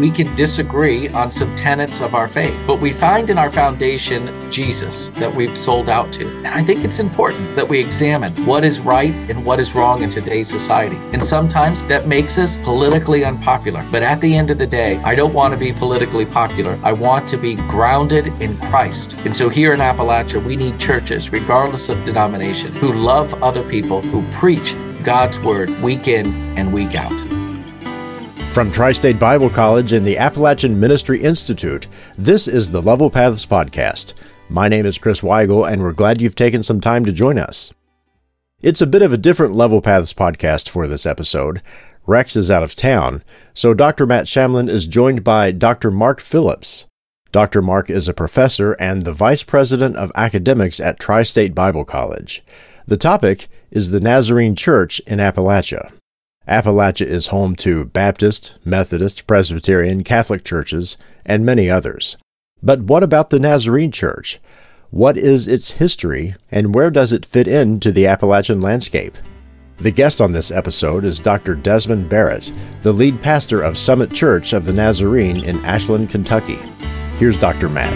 we can disagree on some tenets of our faith, but we find in our foundation Jesus that we've sold out to. And I think it's important that we examine what is right and what is wrong in today's society. And sometimes that makes us politically unpopular. But at the end of the day, I don't want to be politically popular. I want to be grounded in Christ. And so here in Appalachia, we need churches, regardless of denomination, who love other people, who preach God's word week in and week out. From Tri State Bible College and the Appalachian Ministry Institute, this is the Level Paths Podcast. My name is Chris Weigel, and we're glad you've taken some time to join us. It's a bit of a different Level Paths podcast for this episode. Rex is out of town, so Dr. Matt Shamblin is joined by Dr. Mark Phillips. Dr. Mark is a professor and the vice president of academics at Tri State Bible College. The topic is the Nazarene Church in Appalachia. Appalachia is home to Baptist, Methodist, Presbyterian, Catholic churches, and many others. But what about the Nazarene Church? What is its history, and where does it fit into the Appalachian landscape? The guest on this episode is Dr. Desmond Barrett, the lead pastor of Summit Church of the Nazarene in Ashland, Kentucky. Here's Dr. Matt.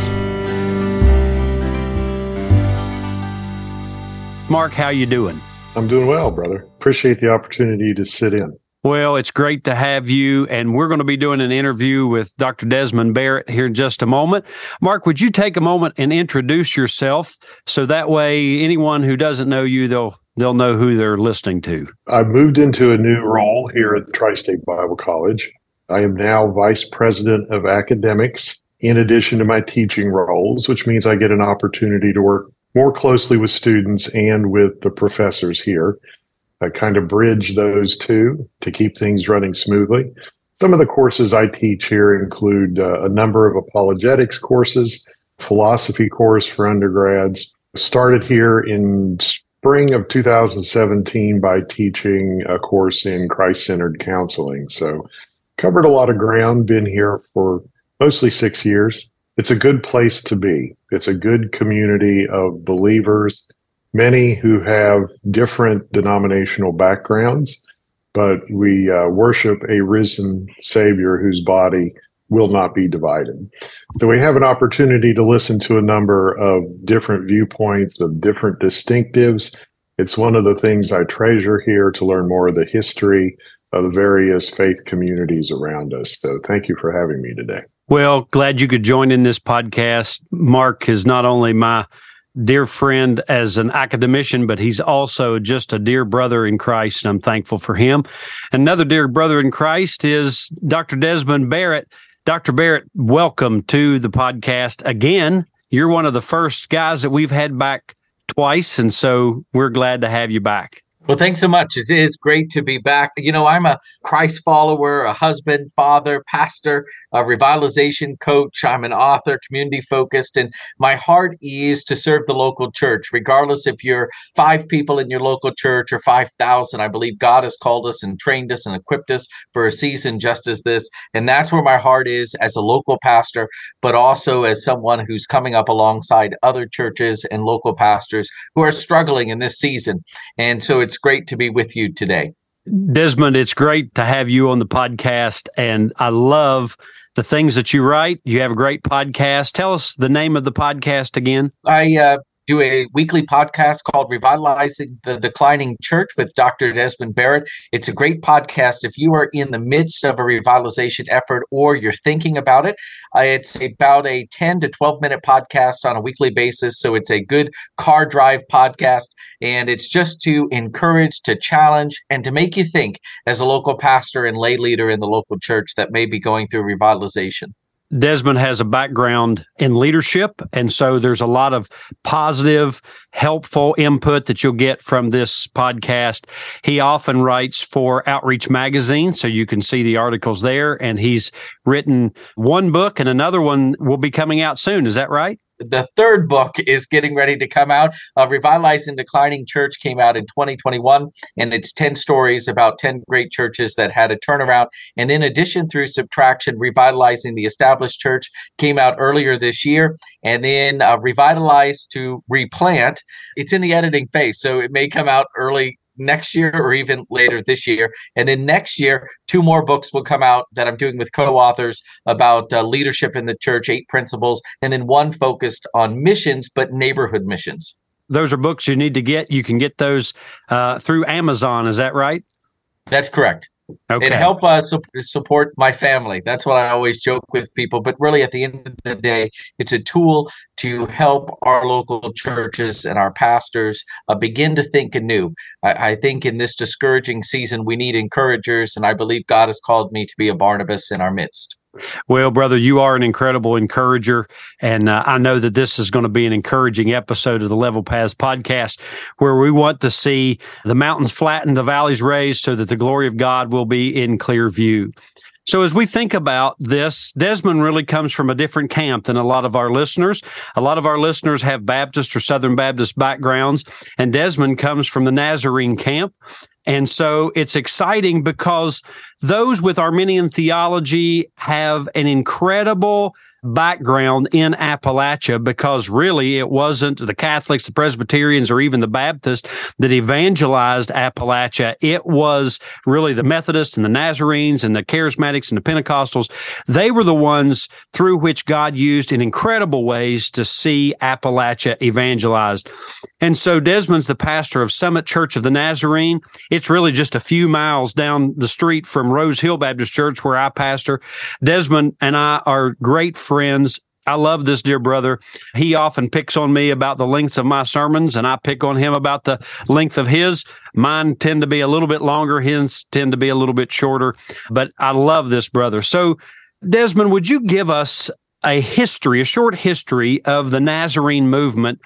Mark, how you doing? I'm doing well, brother. Appreciate the opportunity to sit in. Well, it's great to have you. And we're going to be doing an interview with Dr. Desmond Barrett here in just a moment. Mark, would you take a moment and introduce yourself so that way anyone who doesn't know you, they'll they'll know who they're listening to. I've moved into a new role here at the Tri State Bible College. I am now vice president of academics in addition to my teaching roles, which means I get an opportunity to work more closely with students and with the professors here. I kind of bridge those two to keep things running smoothly. Some of the courses I teach here include uh, a number of apologetics courses, philosophy course for undergrads. Started here in spring of 2017 by teaching a course in Christ centered counseling. So, covered a lot of ground, been here for mostly six years it's a good place to be. It's a good community of believers, many who have different denominational backgrounds, but we uh, worship a risen Savior whose body will not be divided. So we have an opportunity to listen to a number of different viewpoints, of different distinctives. It's one of the things I treasure here to learn more of the history of the various faith communities around us. So thank you for having me today. Well, glad you could join in this podcast. Mark is not only my dear friend as an academician, but he's also just a dear brother in Christ. And I'm thankful for him. Another dear brother in Christ is Dr. Desmond Barrett. Dr. Barrett, welcome to the podcast again. You're one of the first guys that we've had back twice. And so we're glad to have you back. Well, thanks so much. It is great to be back. You know, I'm a Christ follower, a husband, father, pastor, a revitalization coach. I'm an author, community focused, and my heart is to serve the local church, regardless if you're five people in your local church or 5,000. I believe God has called us and trained us and equipped us for a season just as this. And that's where my heart is as a local pastor, but also as someone who's coming up alongside other churches and local pastors who are struggling in this season. And so it's it's great to be with you today. Desmond, it's great to have you on the podcast. And I love the things that you write. You have a great podcast. Tell us the name of the podcast again. I uh, do a weekly podcast called Revitalizing the Declining Church with Dr. Desmond Barrett. It's a great podcast if you are in the midst of a revitalization effort or you're thinking about it. Uh, it's about a 10 to 12 minute podcast on a weekly basis. So it's a good car drive podcast. And it's just to encourage, to challenge, and to make you think as a local pastor and lay leader in the local church that may be going through revitalization. Desmond has a background in leadership. And so there's a lot of positive, helpful input that you'll get from this podcast. He often writes for Outreach Magazine, so you can see the articles there. And he's written one book, and another one will be coming out soon. Is that right? The third book is getting ready to come out. Uh, Revitalizing Declining Church came out in 2021, and it's 10 stories about 10 great churches that had a turnaround. And in addition, through subtraction, Revitalizing the Established Church came out earlier this year. And then uh, Revitalize to Replant, it's in the editing phase. So it may come out early next year or even later this year. And then next year, two more books will come out that I'm doing with co authors about uh, leadership in the church, eight principles, and then one focused on missions, but neighborhood missions. Those are books you need to get. You can get those uh, through Amazon. Is that right? That's correct. Okay. And help us support my family. That's what I always joke with people. But really, at the end of the day, it's a tool to help our local churches and our pastors uh, begin to think anew. I, I think in this discouraging season, we need encouragers, and I believe God has called me to be a Barnabas in our midst. Well, brother, you are an incredible encourager. And uh, I know that this is going to be an encouraging episode of the Level Paths podcast where we want to see the mountains flattened, the valleys raised so that the glory of God will be in clear view. So, as we think about this, Desmond really comes from a different camp than a lot of our listeners. A lot of our listeners have Baptist or Southern Baptist backgrounds, and Desmond comes from the Nazarene camp. And so it's exciting because those with Arminian theology have an incredible background in Appalachia because really it wasn't the Catholics, the Presbyterians, or even the Baptists that evangelized Appalachia. It was really the Methodists and the Nazarenes and the Charismatics and the Pentecostals. They were the ones through which God used in incredible ways to see Appalachia evangelized. And so Desmond's the pastor of Summit Church of the Nazarene. It's really just a few miles down the street from Rose Hill Baptist Church where I pastor. Desmond and I are great friends friends. I love this dear brother. He often picks on me about the lengths of my sermons, and I pick on him about the length of his. Mine tend to be a little bit longer, his tend to be a little bit shorter, but I love this brother. So, Desmond, would you give us a history, a short history of the Nazarene movement,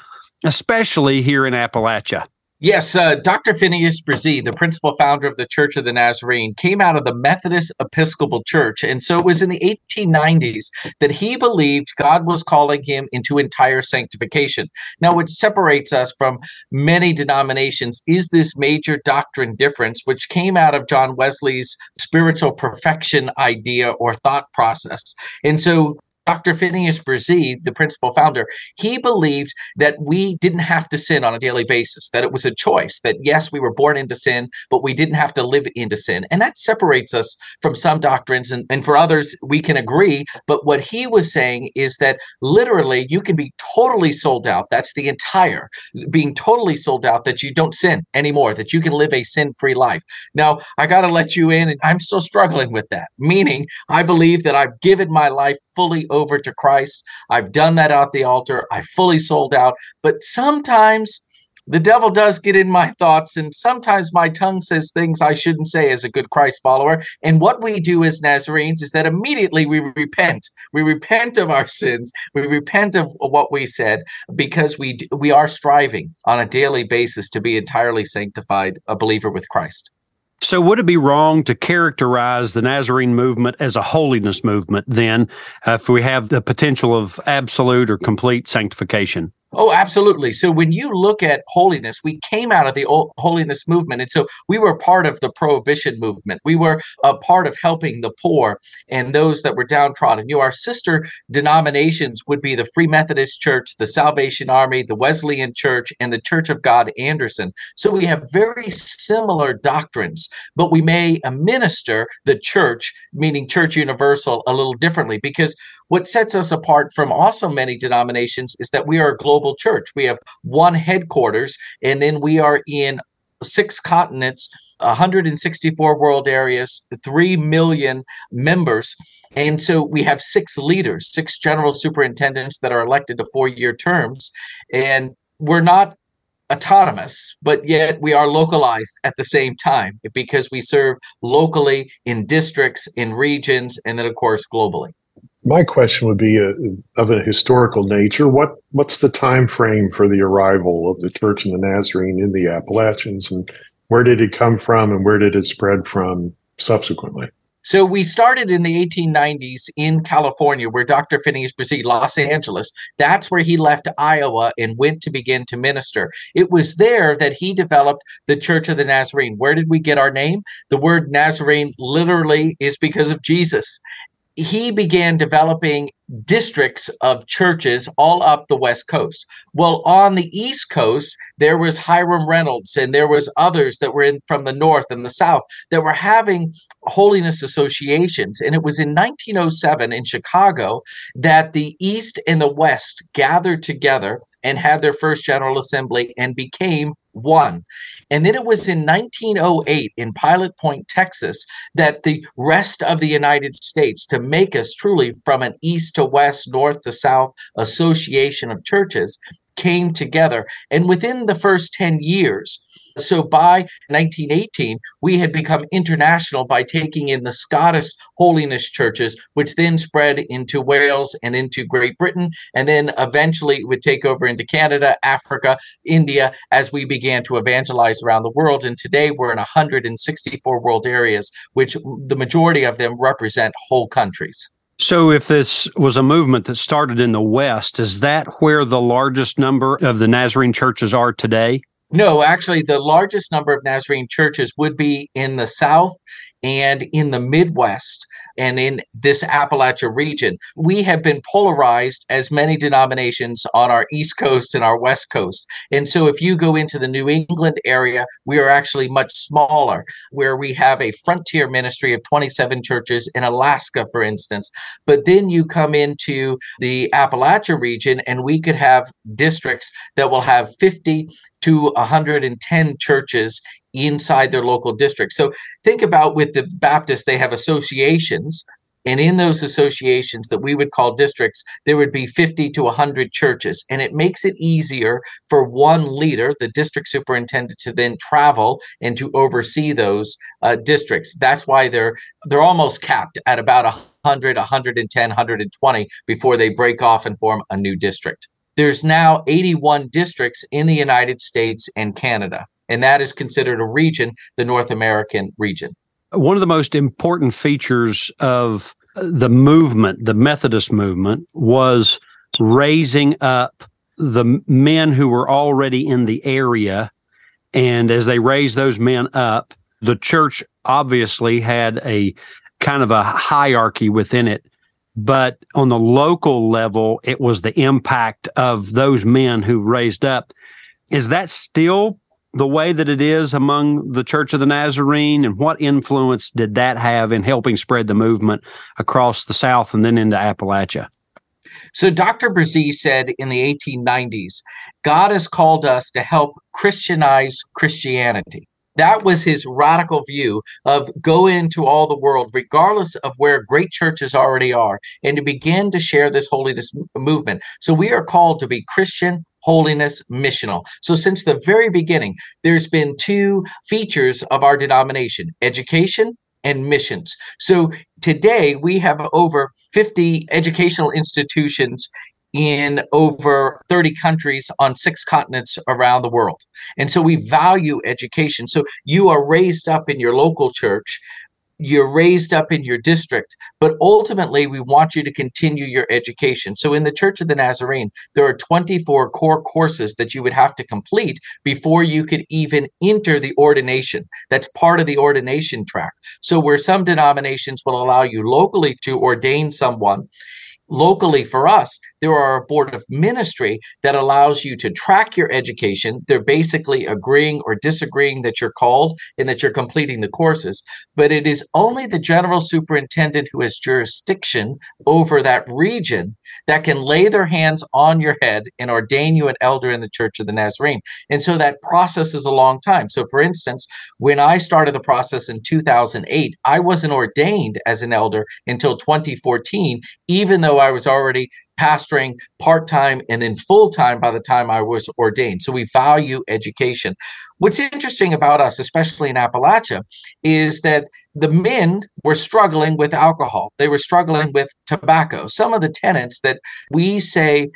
especially here in Appalachia? Yes, uh, Dr. Phineas Bresee, the principal founder of the Church of the Nazarene, came out of the Methodist Episcopal Church. And so it was in the 1890s that he believed God was calling him into entire sanctification. Now, what separates us from many denominations is this major doctrine difference, which came out of John Wesley's spiritual perfection idea or thought process. And so Dr. Phineas Bresee, the principal founder, he believed that we didn't have to sin on a daily basis, that it was a choice, that yes, we were born into sin, but we didn't have to live into sin. And that separates us from some doctrines. And, and for others, we can agree. But what he was saying is that literally you can be totally sold out. That's the entire being totally sold out that you don't sin anymore, that you can live a sin free life. Now, I got to let you in, and I'm still struggling with that, meaning I believe that I've given my life fully over to Christ. I've done that at the altar. I fully sold out. But sometimes the devil does get in my thoughts, and sometimes my tongue says things I shouldn't say as a good Christ follower. And what we do as Nazarenes is that immediately we repent. We repent of our sins. We repent of what we said because we we are striving on a daily basis to be entirely sanctified, a believer with Christ. So, would it be wrong to characterize the Nazarene movement as a holiness movement then, uh, if we have the potential of absolute or complete sanctification? Oh, absolutely. So when you look at holiness, we came out of the holiness movement. And so we were part of the prohibition movement. We were a part of helping the poor and those that were downtrodden. You know, our sister denominations would be the Free Methodist Church, the Salvation Army, the Wesleyan Church, and the Church of God Anderson. So we have very similar doctrines, but we may administer the church, meaning Church Universal, a little differently because what sets us apart from also many denominations is that we are a global church. We have one headquarters, and then we are in six continents, 164 world areas, 3 million members. And so we have six leaders, six general superintendents that are elected to four year terms. And we're not autonomous, but yet we are localized at the same time because we serve locally in districts, in regions, and then, of course, globally my question would be a, uh, of a historical nature. What what's the time frame for the arrival of the Church of the Nazarene in the Appalachians, and where did it come from, and where did it spread from subsequently? So we started in the 1890s in California, where Dr. Phineas Bresee, Los Angeles. That's where he left Iowa and went to begin to minister. It was there that he developed the Church of the Nazarene. Where did we get our name? The word Nazarene literally is because of Jesus he began developing districts of churches all up the west coast. Well on the east coast there was hiram reynolds and there was others that were in from the north and the south that were having holiness associations. And it was in 1907 in chicago that the east and the west gathered together and had their first general assembly and became one. And then it was in 1908 in Pilot Point, Texas, that the rest of the United States, to make us truly from an east to west, north to south association of churches, came together. And within the first 10 years, so by 1918, we had become international by taking in the Scottish holiness churches, which then spread into Wales and into Great Britain, and then eventually would take over into Canada, Africa, India, as we began to evangelize around the world. And today we're in 164 world areas, which the majority of them represent whole countries. So, if this was a movement that started in the West, is that where the largest number of the Nazarene churches are today? No, actually, the largest number of Nazarene churches would be in the South and in the Midwest and in this Appalachia region. We have been polarized as many denominations on our East Coast and our West Coast. And so if you go into the New England area, we are actually much smaller, where we have a frontier ministry of 27 churches in Alaska, for instance. But then you come into the Appalachia region, and we could have districts that will have 50 to 110 churches inside their local district. So think about with the Baptists, they have associations. And in those associations that we would call districts, there would be 50 to 100 churches. And it makes it easier for one leader, the district superintendent, to then travel and to oversee those uh, districts. That's why they're they're almost capped at about 100, 110, 120 before they break off and form a new district. There's now 81 districts in the United States and Canada and that is considered a region, the North American region. One of the most important features of the movement, the Methodist movement, was raising up the men who were already in the area. And as they raised those men up, the church obviously had a kind of a hierarchy within it. But on the local level, it was the impact of those men who raised up. Is that still the way that it is among the Church of the Nazarene, and what influence did that have in helping spread the movement across the South and then into Appalachia? So, Dr. Bresee said in the 1890s, God has called us to help Christianize Christianity. That was his radical view of go into all the world, regardless of where great churches already are, and to begin to share this holiness movement. So we are called to be Christian holiness missional. So, since the very beginning, there's been two features of our denomination education and missions. So, today we have over 50 educational institutions in over 30 countries on six continents around the world. And so we value education. So you are raised up in your local church you're raised up in your district, but ultimately we want you to continue your education. So in the Church of the Nazarene, there are 24 core courses that you would have to complete before you could even enter the ordination. That's part of the ordination track. So where some denominations will allow you locally to ordain someone, locally for us, there are a board of ministry that allows you to track your education. They're basically agreeing or disagreeing that you're called and that you're completing the courses. But it is only the general superintendent who has jurisdiction over that region that can lay their hands on your head and ordain you an elder in the Church of the Nazarene. And so that process is a long time. So, for instance, when I started the process in 2008, I wasn't ordained as an elder until 2014, even though I was already pastoring part time and then full time by the time I was ordained. So we value education. What's interesting about us, especially in Appalachia, is that the men were struggling with alcohol. They were struggling with tobacco. Some of the tenants that we say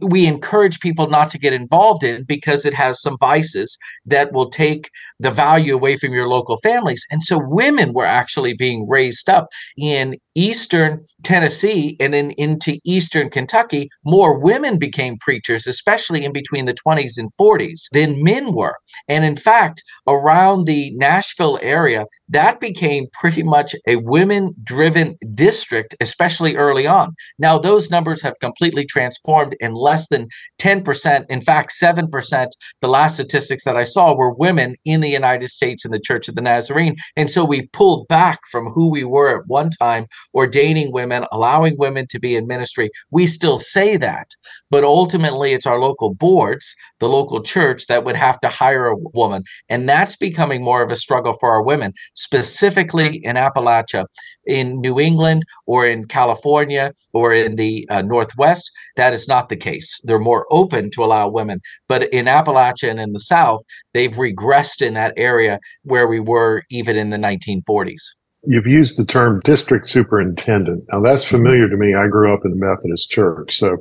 we encourage people not to get involved in because it has some vices that will take the value away from your local families. And so women were actually being raised up in eastern Tennessee and then into eastern Kentucky. More women became preachers, especially in between the 20s and 40s, than men were. And in fact, around the Nashville area, that became pretty much a women driven district, especially early on. Now, those numbers have completely transformed and less than 10%, in fact, 7%, the last statistics that I saw were women in the United States in the Church of the Nazarene. And so we pulled back from who we were at one time, ordaining women, allowing women to be in ministry. We still say that, but ultimately it's our local boards, the local church that would have to hire a woman. And that's becoming more of a struggle for our women, specifically in Appalachia in New England or in California or in the uh, Northwest, that is not the case. They're more open to allow women. But in Appalachia and in the South, they've regressed in that area where we were even in the 1940s. You've used the term district superintendent. Now, that's familiar to me. I grew up in the Methodist Church. So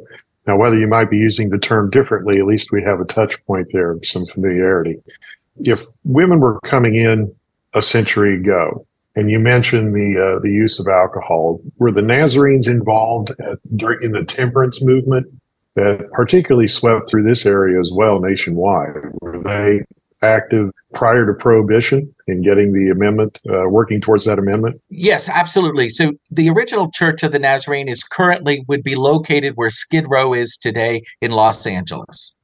now, whether you might be using the term differently, at least we have a touch point there some familiarity. If women were coming in a century ago and you mentioned the uh, the use of alcohol. Were the Nazarenes involved at, during, in the temperance movement that particularly swept through this area as well nationwide? Were they active prior to prohibition in getting the amendment, uh, working towards that amendment? Yes, absolutely. So the original Church of the Nazarene is currently would be located where Skid Row is today in Los Angeles.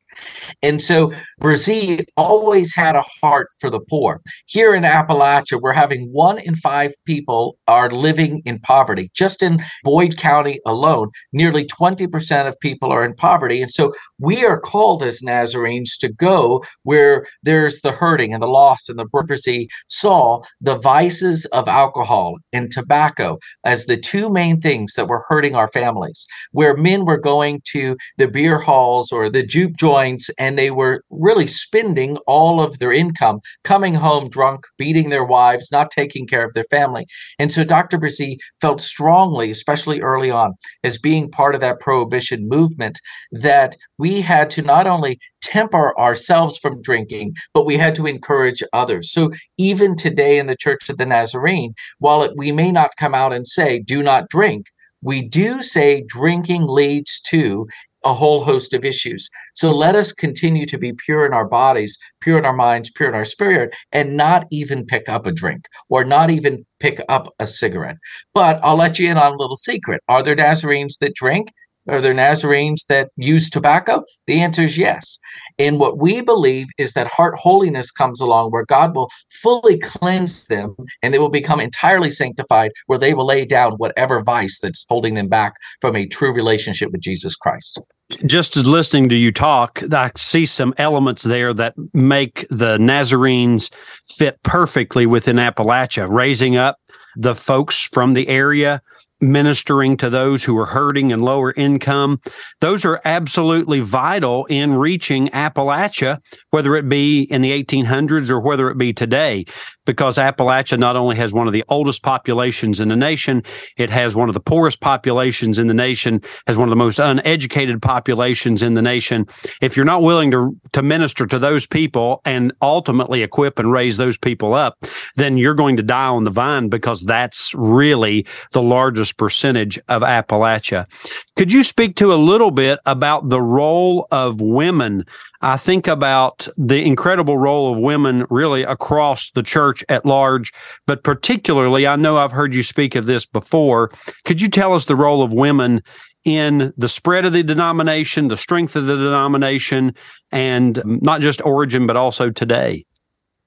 And so Bresee always had a heart for the poor. Here in Appalachia, we're having one in five people are living in poverty. Just in Boyd County alone, nearly 20% of people are in poverty. And so we are called as Nazarenes to go where there's the hurting and the loss and the Bresee saw the vices of alcohol and tobacco as the two main things that were hurting our families, where men were going to the beer halls or the juke joints points and they were really spending all of their income coming home drunk, beating their wives, not taking care of their family. And so Dr. Bresee felt strongly, especially early on, as being part of that prohibition movement, that we had to not only temper ourselves from drinking, but we had to encourage others. So even today in the Church of the Nazarene, while it, we may not come out and say, do not drink, we do say drinking leads to a whole host of issues. So let us continue to be pure in our bodies, pure in our minds, pure in our spirit, and not even pick up a drink or not even pick up a cigarette. But I'll let you in on a little secret. Are there Nazarenes that drink? Are there Nazarenes that use tobacco? The answer is yes. And what we believe is that heart holiness comes along where God will fully cleanse them and they will become entirely sanctified, where they will lay down whatever vice that's holding them back from a true relationship with Jesus Christ. Just as listening to you talk, I see some elements there that make the Nazarenes fit perfectly within Appalachia, raising up the folks from the area ministering to those who are hurting and lower income. Those are absolutely vital in reaching Appalachia, whether it be in the 1800s or whether it be today, because Appalachia not only has one of the oldest populations in the nation, it has one of the poorest populations in the nation, has one of the most uneducated populations in the nation. If you're not willing to, to minister to those people and ultimately equip and raise those people up, then you're going to die on the vine because that's really the largest percentage of Appalachia. Could you speak to a little bit about the role of women? I think about the incredible role of women really across the church at large, but particularly, I know I've heard you speak of this before. Could you tell us the role of women in the spread of the denomination, the strength of the denomination, and not just origin, but also today?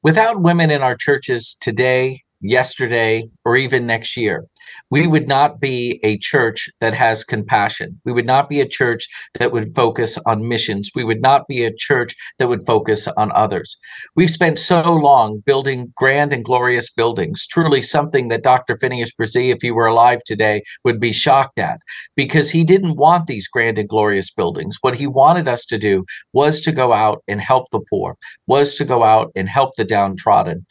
Without women in our churches today, yesterday, or even next year, we would not be a church that has compassion. We would not be a church that would focus on missions. We would not be a church that would focus on others. We've spent so long building grand and glorious buildings, truly something that Dr. Phineas Bresee, if he were alive today, would be shocked at because he didn't want these grand and glorious buildings. What he wanted us to do was to go out and help the poor, was to go out and help the downtrodden.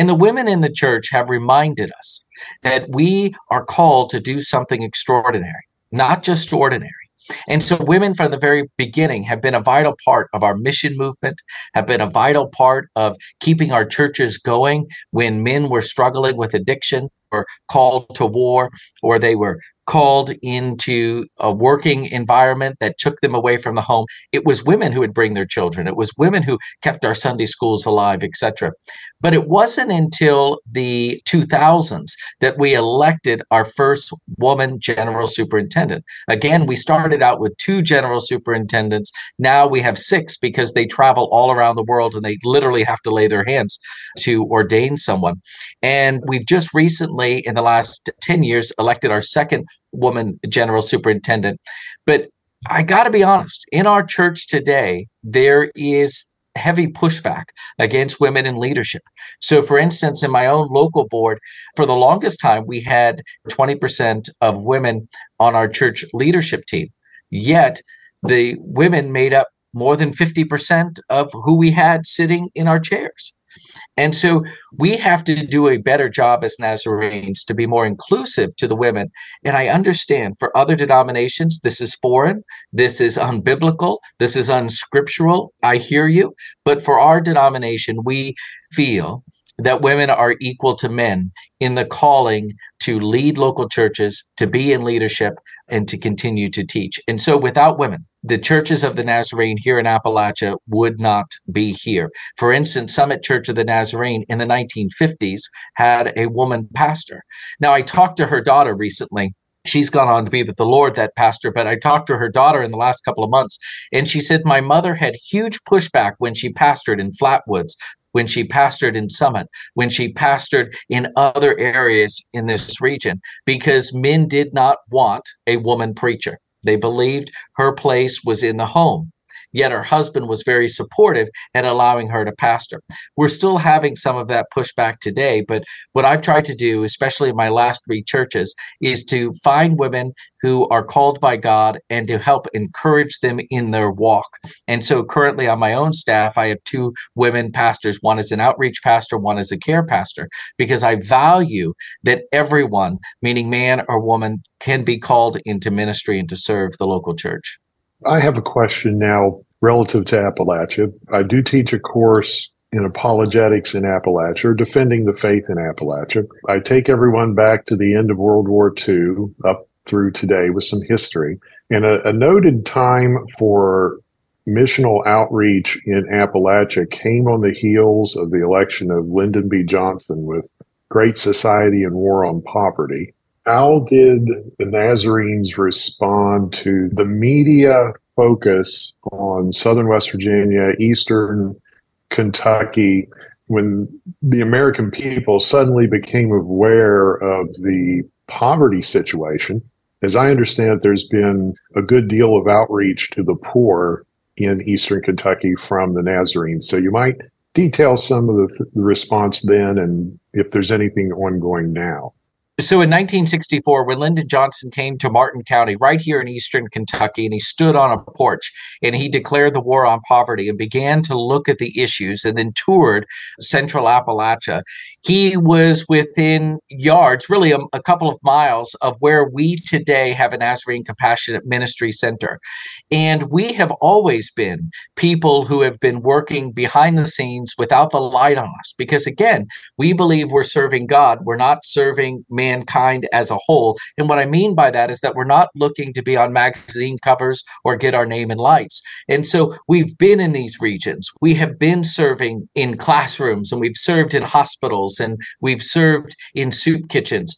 And the women in the church have reminded us that we are called to do something extraordinary, not just ordinary. And so, women from the very beginning have been a vital part of our mission movement, have been a vital part of keeping our churches going when men were struggling with addiction or called to war, or they were called into a working environment that took them away from the home. It was women who would bring their children. It was women who kept our Sunday schools alive, etc. But it wasn't until the 2000s that we elected our first woman general superintendent. Again, we started out with two general superintendents. Now we have six because they travel all around the world and they literally have to lay their hands to ordain someone. And we've just recently, in the last 10 years, elected our second woman general superintendent. But I got to be honest, in our church today, there is heavy pushback against women in leadership. So, for instance, in my own local board, for the longest time, we had 20% of women on our church leadership team. Yet, the women made up more than 50% of who we had sitting in our chairs. And so we have to do a better job as Nazarenes to be more inclusive to the women. And I understand for other denominations, this is foreign, this is unbiblical, this is unscriptural. I hear you. But for our denomination, we feel that women are equal to men in the calling to lead local churches, to be in leadership, and to continue to teach. And so without women, the churches of the Nazarene here in Appalachia would not be here. For instance, Summit Church of the Nazarene in the 1950s had a woman pastor. Now, I talked to her daughter recently. She's gone on to be with the Lord, that pastor, but I talked to her daughter in the last couple of months, and she said, My mother had huge pushback when she pastored in Flatwoods, when she pastored in Summit, when she pastored in other areas in this region, because men did not want a woman preacher. They believed her place was in the home. Yet her husband was very supportive at allowing her to pastor. We're still having some of that pushback today, but what I've tried to do, especially in my last three churches, is to find women who are called by God and to help encourage them in their walk. And so currently on my own staff, I have two women pastors. One is an outreach pastor, one is a care pastor, because I value that everyone, meaning man or woman, can be called into ministry and to serve the local church. I have a question now relative to Appalachia. I do teach a course in apologetics in Appalachia, or defending the faith in Appalachia. I take everyone back to the end of World War II up through today with some history. And a, a noted time for missional outreach in Appalachia came on the heels of the election of Lyndon B. Johnson with Great Society and War on Poverty. How did the Nazarenes respond to the media focus on Southern West Virginia, Eastern Kentucky, when the American people suddenly became aware of the poverty situation? As I understand it, there's been a good deal of outreach to the poor in Eastern Kentucky from the Nazarenes. So you might detail some of the, th- the response then and if there's anything ongoing now. So in 1964, when Lyndon Johnson came to Martin County, right here in eastern Kentucky, and he stood on a porch and he declared the war on poverty and began to look at the issues and then toured central Appalachia, he was within yards, really a, a couple of miles, of where we today have a Nazarene Compassionate Ministry Center. And we have always been people who have been working behind the scenes without the light on us. Because again, we believe we're serving God, we're not serving man mankind as a whole. And what I mean by that is that we're not looking to be on magazine covers or get our name in lights. And so we've been in these regions. We have been serving in classrooms and we've served in hospitals and we've served in soup kitchens.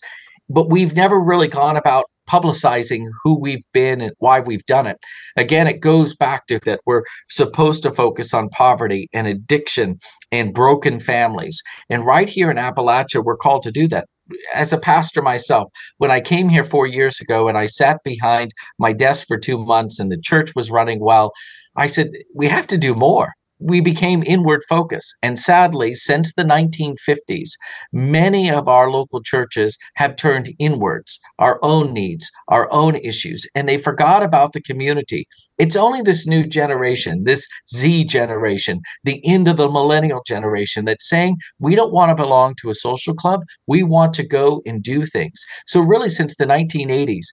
But we've never really gone about publicizing who we've been and why we've done it. Again, it goes back to that we're supposed to focus on poverty and addiction and broken families. And right here in Appalachia, we're called to do that as a pastor myself, when I came here four years ago and I sat behind my desk for two months and the church was running well, I said, we have to do more we became inward focused. And sadly, since the 1950s, many of our local churches have turned inwards, our own needs, our own issues, and they forgot about the community. It's only this new generation, this Z generation, the end of the millennial generation, that's saying we don't want to belong to a social club. We want to go and do things. So, really, since the 1980s,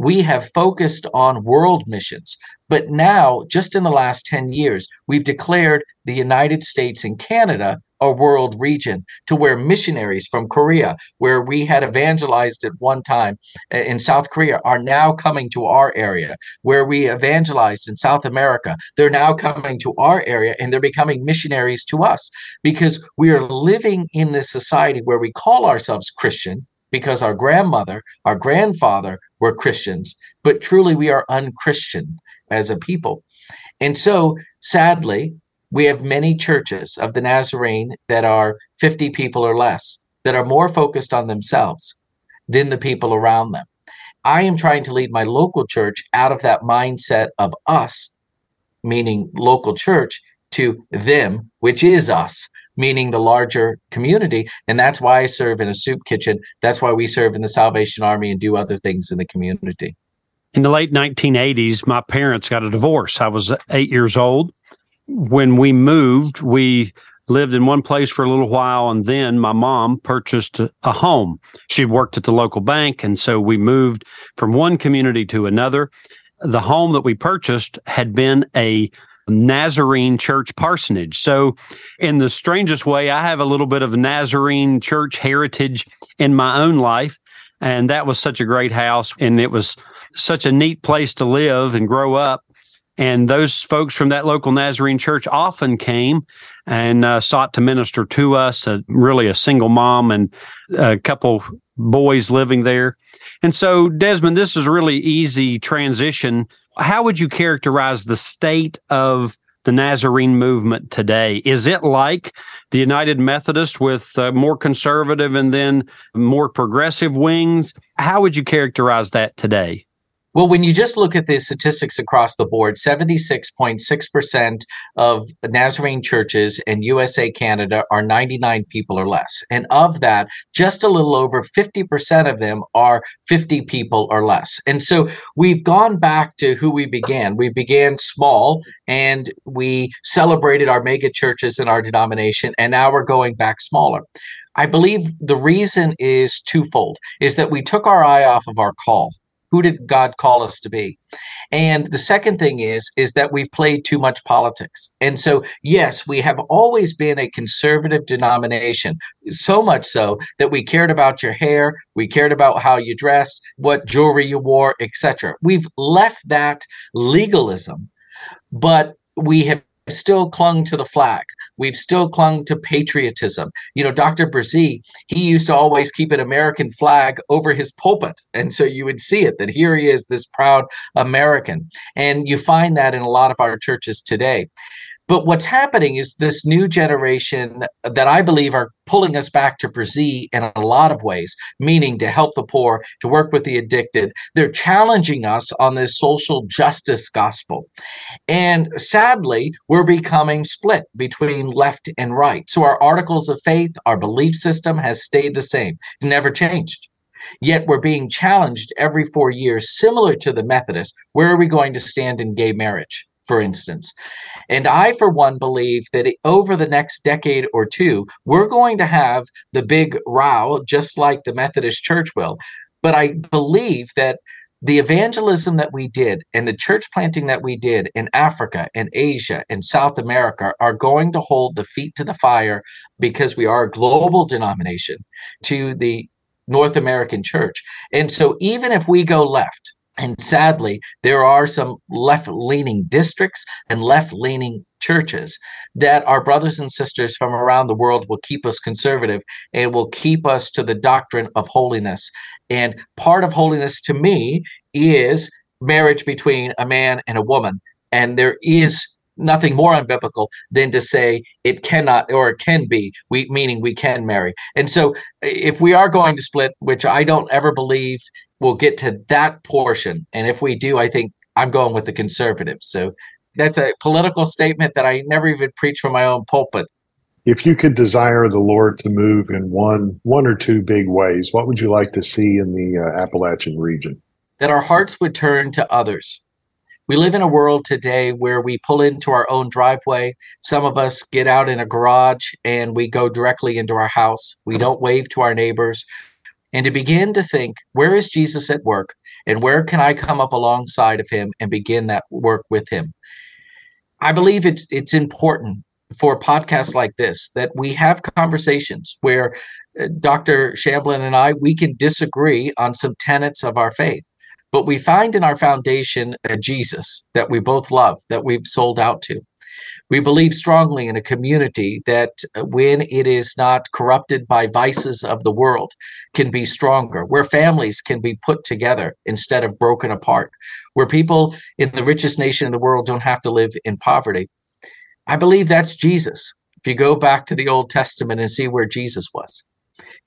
we have focused on world missions. But now, just in the last 10 years, we've declared the United States and Canada a world region to where missionaries from Korea, where we had evangelized at one time uh, in South Korea, are now coming to our area, where we evangelized in South America. They're now coming to our area and they're becoming missionaries to us because we are living in this society where we call ourselves Christian because our grandmother, our grandfather were Christians, but truly we are unchristian as a people. And so, sadly, we have many churches of the Nazarene that are 50 people or less, that are more focused on themselves than the people around them. I am trying to lead my local church out of that mindset of us, meaning local church, to them, which is us, meaning the larger community. And that's why I serve in a soup kitchen. That's why we serve in the Salvation Army and do other things in the community. In the late 1980s, my parents got a divorce. I was eight years old. When we moved, we lived in one place for a little while, and then my mom purchased a home. She worked at the local bank, and so we moved from one community to another. The home that we purchased had been a Nazarene church parsonage. So, in the strangest way, I have a little bit of Nazarene church heritage in my own life. And that was such a great house. And it was such a neat place to live and grow up. And those folks from that local Nazarene church often came and uh, sought to minister to us, uh, really a single mom and a couple boys living there. And so, Desmond, this is really easy transition. How would you characterize the state of the Nazarene movement today? Is it like the United Methodist with uh, more conservative and then more progressive wings? How would you characterize that today? Well, when you just look at the statistics across the board, 76.6% of Nazarene churches in USA, Canada are 99 people or less. And of that, just a little over 50% of them are 50 people or less. And so we've gone back to who we began. We began small and we celebrated our mega churches in our denomination, and now we're going back smaller. I believe the reason is twofold is that we took our eye off of our call who did God call us to be? And the second thing is is that we've played too much politics. And so yes, we have always been a conservative denomination, so much so that we cared about your hair, we cared about how you dressed, what jewelry you wore, etc. We've left that legalism, but we have still clung to the flag. We've still clung to patriotism. You know, Dr. Bresee, he used to always keep an American flag over his pulpit. And so you would see it that here he is, this proud American. And you find that in a lot of our churches today. But what's happening is this new generation that I believe are pulling us back to Bresee in a lot of ways, meaning to help the poor, to work with the addicted. They're challenging us on this social justice gospel. And sadly, we're becoming split between left and right. So our articles of faith, our belief system has stayed the same, never changed. Yet we're being challenged every four years, similar to the Methodists. Where are we going to stand in gay marriage? for instance. And I, for one, believe that over the next decade or two, we're going to have the big row, just like the Methodist Church will. But I believe that the evangelism that we did and the church planting that we did in Africa and Asia and South America are going to hold the feet to the fire because we are a global denomination to the North American church. And so even if we go left, and sadly, there are some left leaning districts and left leaning churches that our brothers and sisters from around the world will keep us conservative and will keep us to the doctrine of holiness. And part of holiness to me is marriage between a man and a woman. And there is nothing more unbiblical than to say it cannot or it can be we meaning we can marry and so if we are going to split which i don't ever believe we'll get to that portion. And if we do, I think I'm going with the conservatives. So that's a political statement that I never even preach from my own pulpit. If you could desire the Lord to move in one one or two big ways, what would you like to see in the uh, Appalachian region? That our hearts would turn to others. We live in a world today where we pull into our own driveway. Some of us get out in a garage and we go directly into our house. We don't wave to our neighbors and to begin to think where is Jesus at work and where can I come up alongside of him and begin that work with him. I believe it's it's important for podcasts like this that we have conversations where uh, Dr. Shamblin and I we can disagree on some tenets of our faith but we find in our foundation a Jesus that we both love that we've sold out to we believe strongly in a community that, uh, when it is not corrupted by vices of the world, can be stronger, where families can be put together instead of broken apart, where people in the richest nation in the world don't have to live in poverty. I believe that's Jesus. If you go back to the Old Testament and see where Jesus was,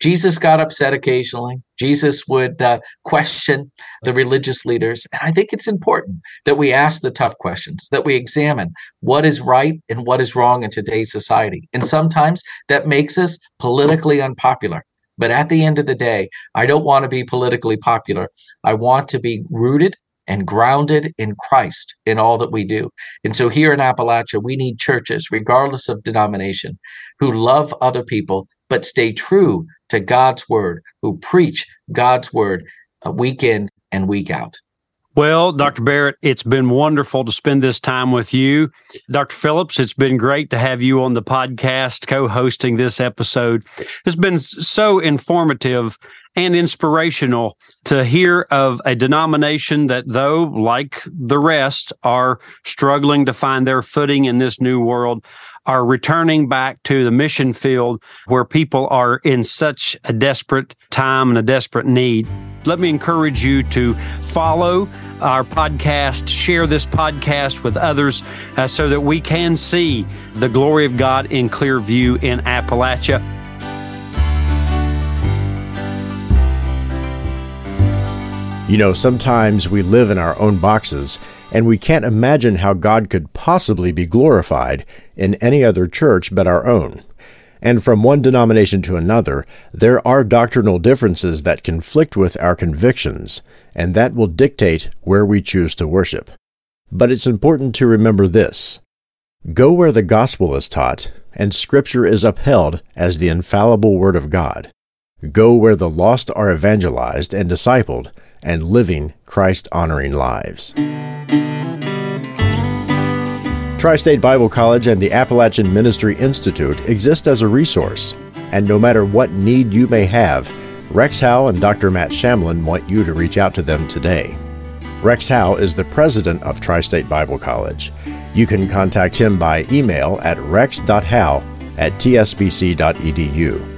Jesus got upset occasionally. Jesus would uh, question the religious leaders. And I think it's important that we ask the tough questions, that we examine what is right and what is wrong in today's society. And sometimes that makes us politically unpopular. But at the end of the day, I don't want to be politically popular. I want to be rooted and grounded in Christ in all that we do. And so here in Appalachia, we need churches, regardless of denomination, who love other people but stay true to God's word, who preach God's word uh, week in and week out. Well, Dr. Barrett, it's been wonderful to spend this time with you. Dr. Phillips, it's been great to have you on the podcast co hosting this episode. It's been so informative and inspirational to hear of a denomination that, though, like the rest, are struggling to find their footing in this new world, are returning back to the mission field where people are in such a desperate time and a desperate need. Let me encourage you to follow our podcast, share this podcast with others uh, so that we can see the glory of God in clear view in Appalachia. You know, sometimes we live in our own boxes and we can't imagine how God could possibly be glorified in any other church but our own. And from one denomination to another, there are doctrinal differences that conflict with our convictions, and that will dictate where we choose to worship. But it's important to remember this Go where the gospel is taught, and Scripture is upheld as the infallible Word of God. Go where the lost are evangelized and discipled, and living Christ honoring lives. Tri State Bible College and the Appalachian Ministry Institute exist as a resource, and no matter what need you may have, Rex Howe and Dr. Matt Shamblin want you to reach out to them today. Rex Howe is the president of Tri State Bible College. You can contact him by email at rex.howe at tsbc.edu.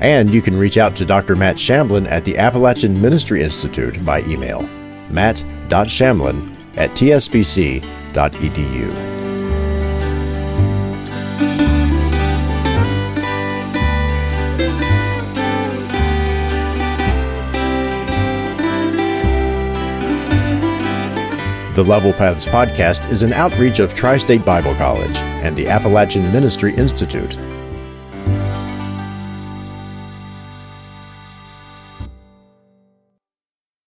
And you can reach out to Dr. Matt Shamblin at the Appalachian Ministry Institute by email, matt.shamblin at tsbc.edu. The Level Paths podcast is an outreach of Tri State Bible College and the Appalachian Ministry Institute.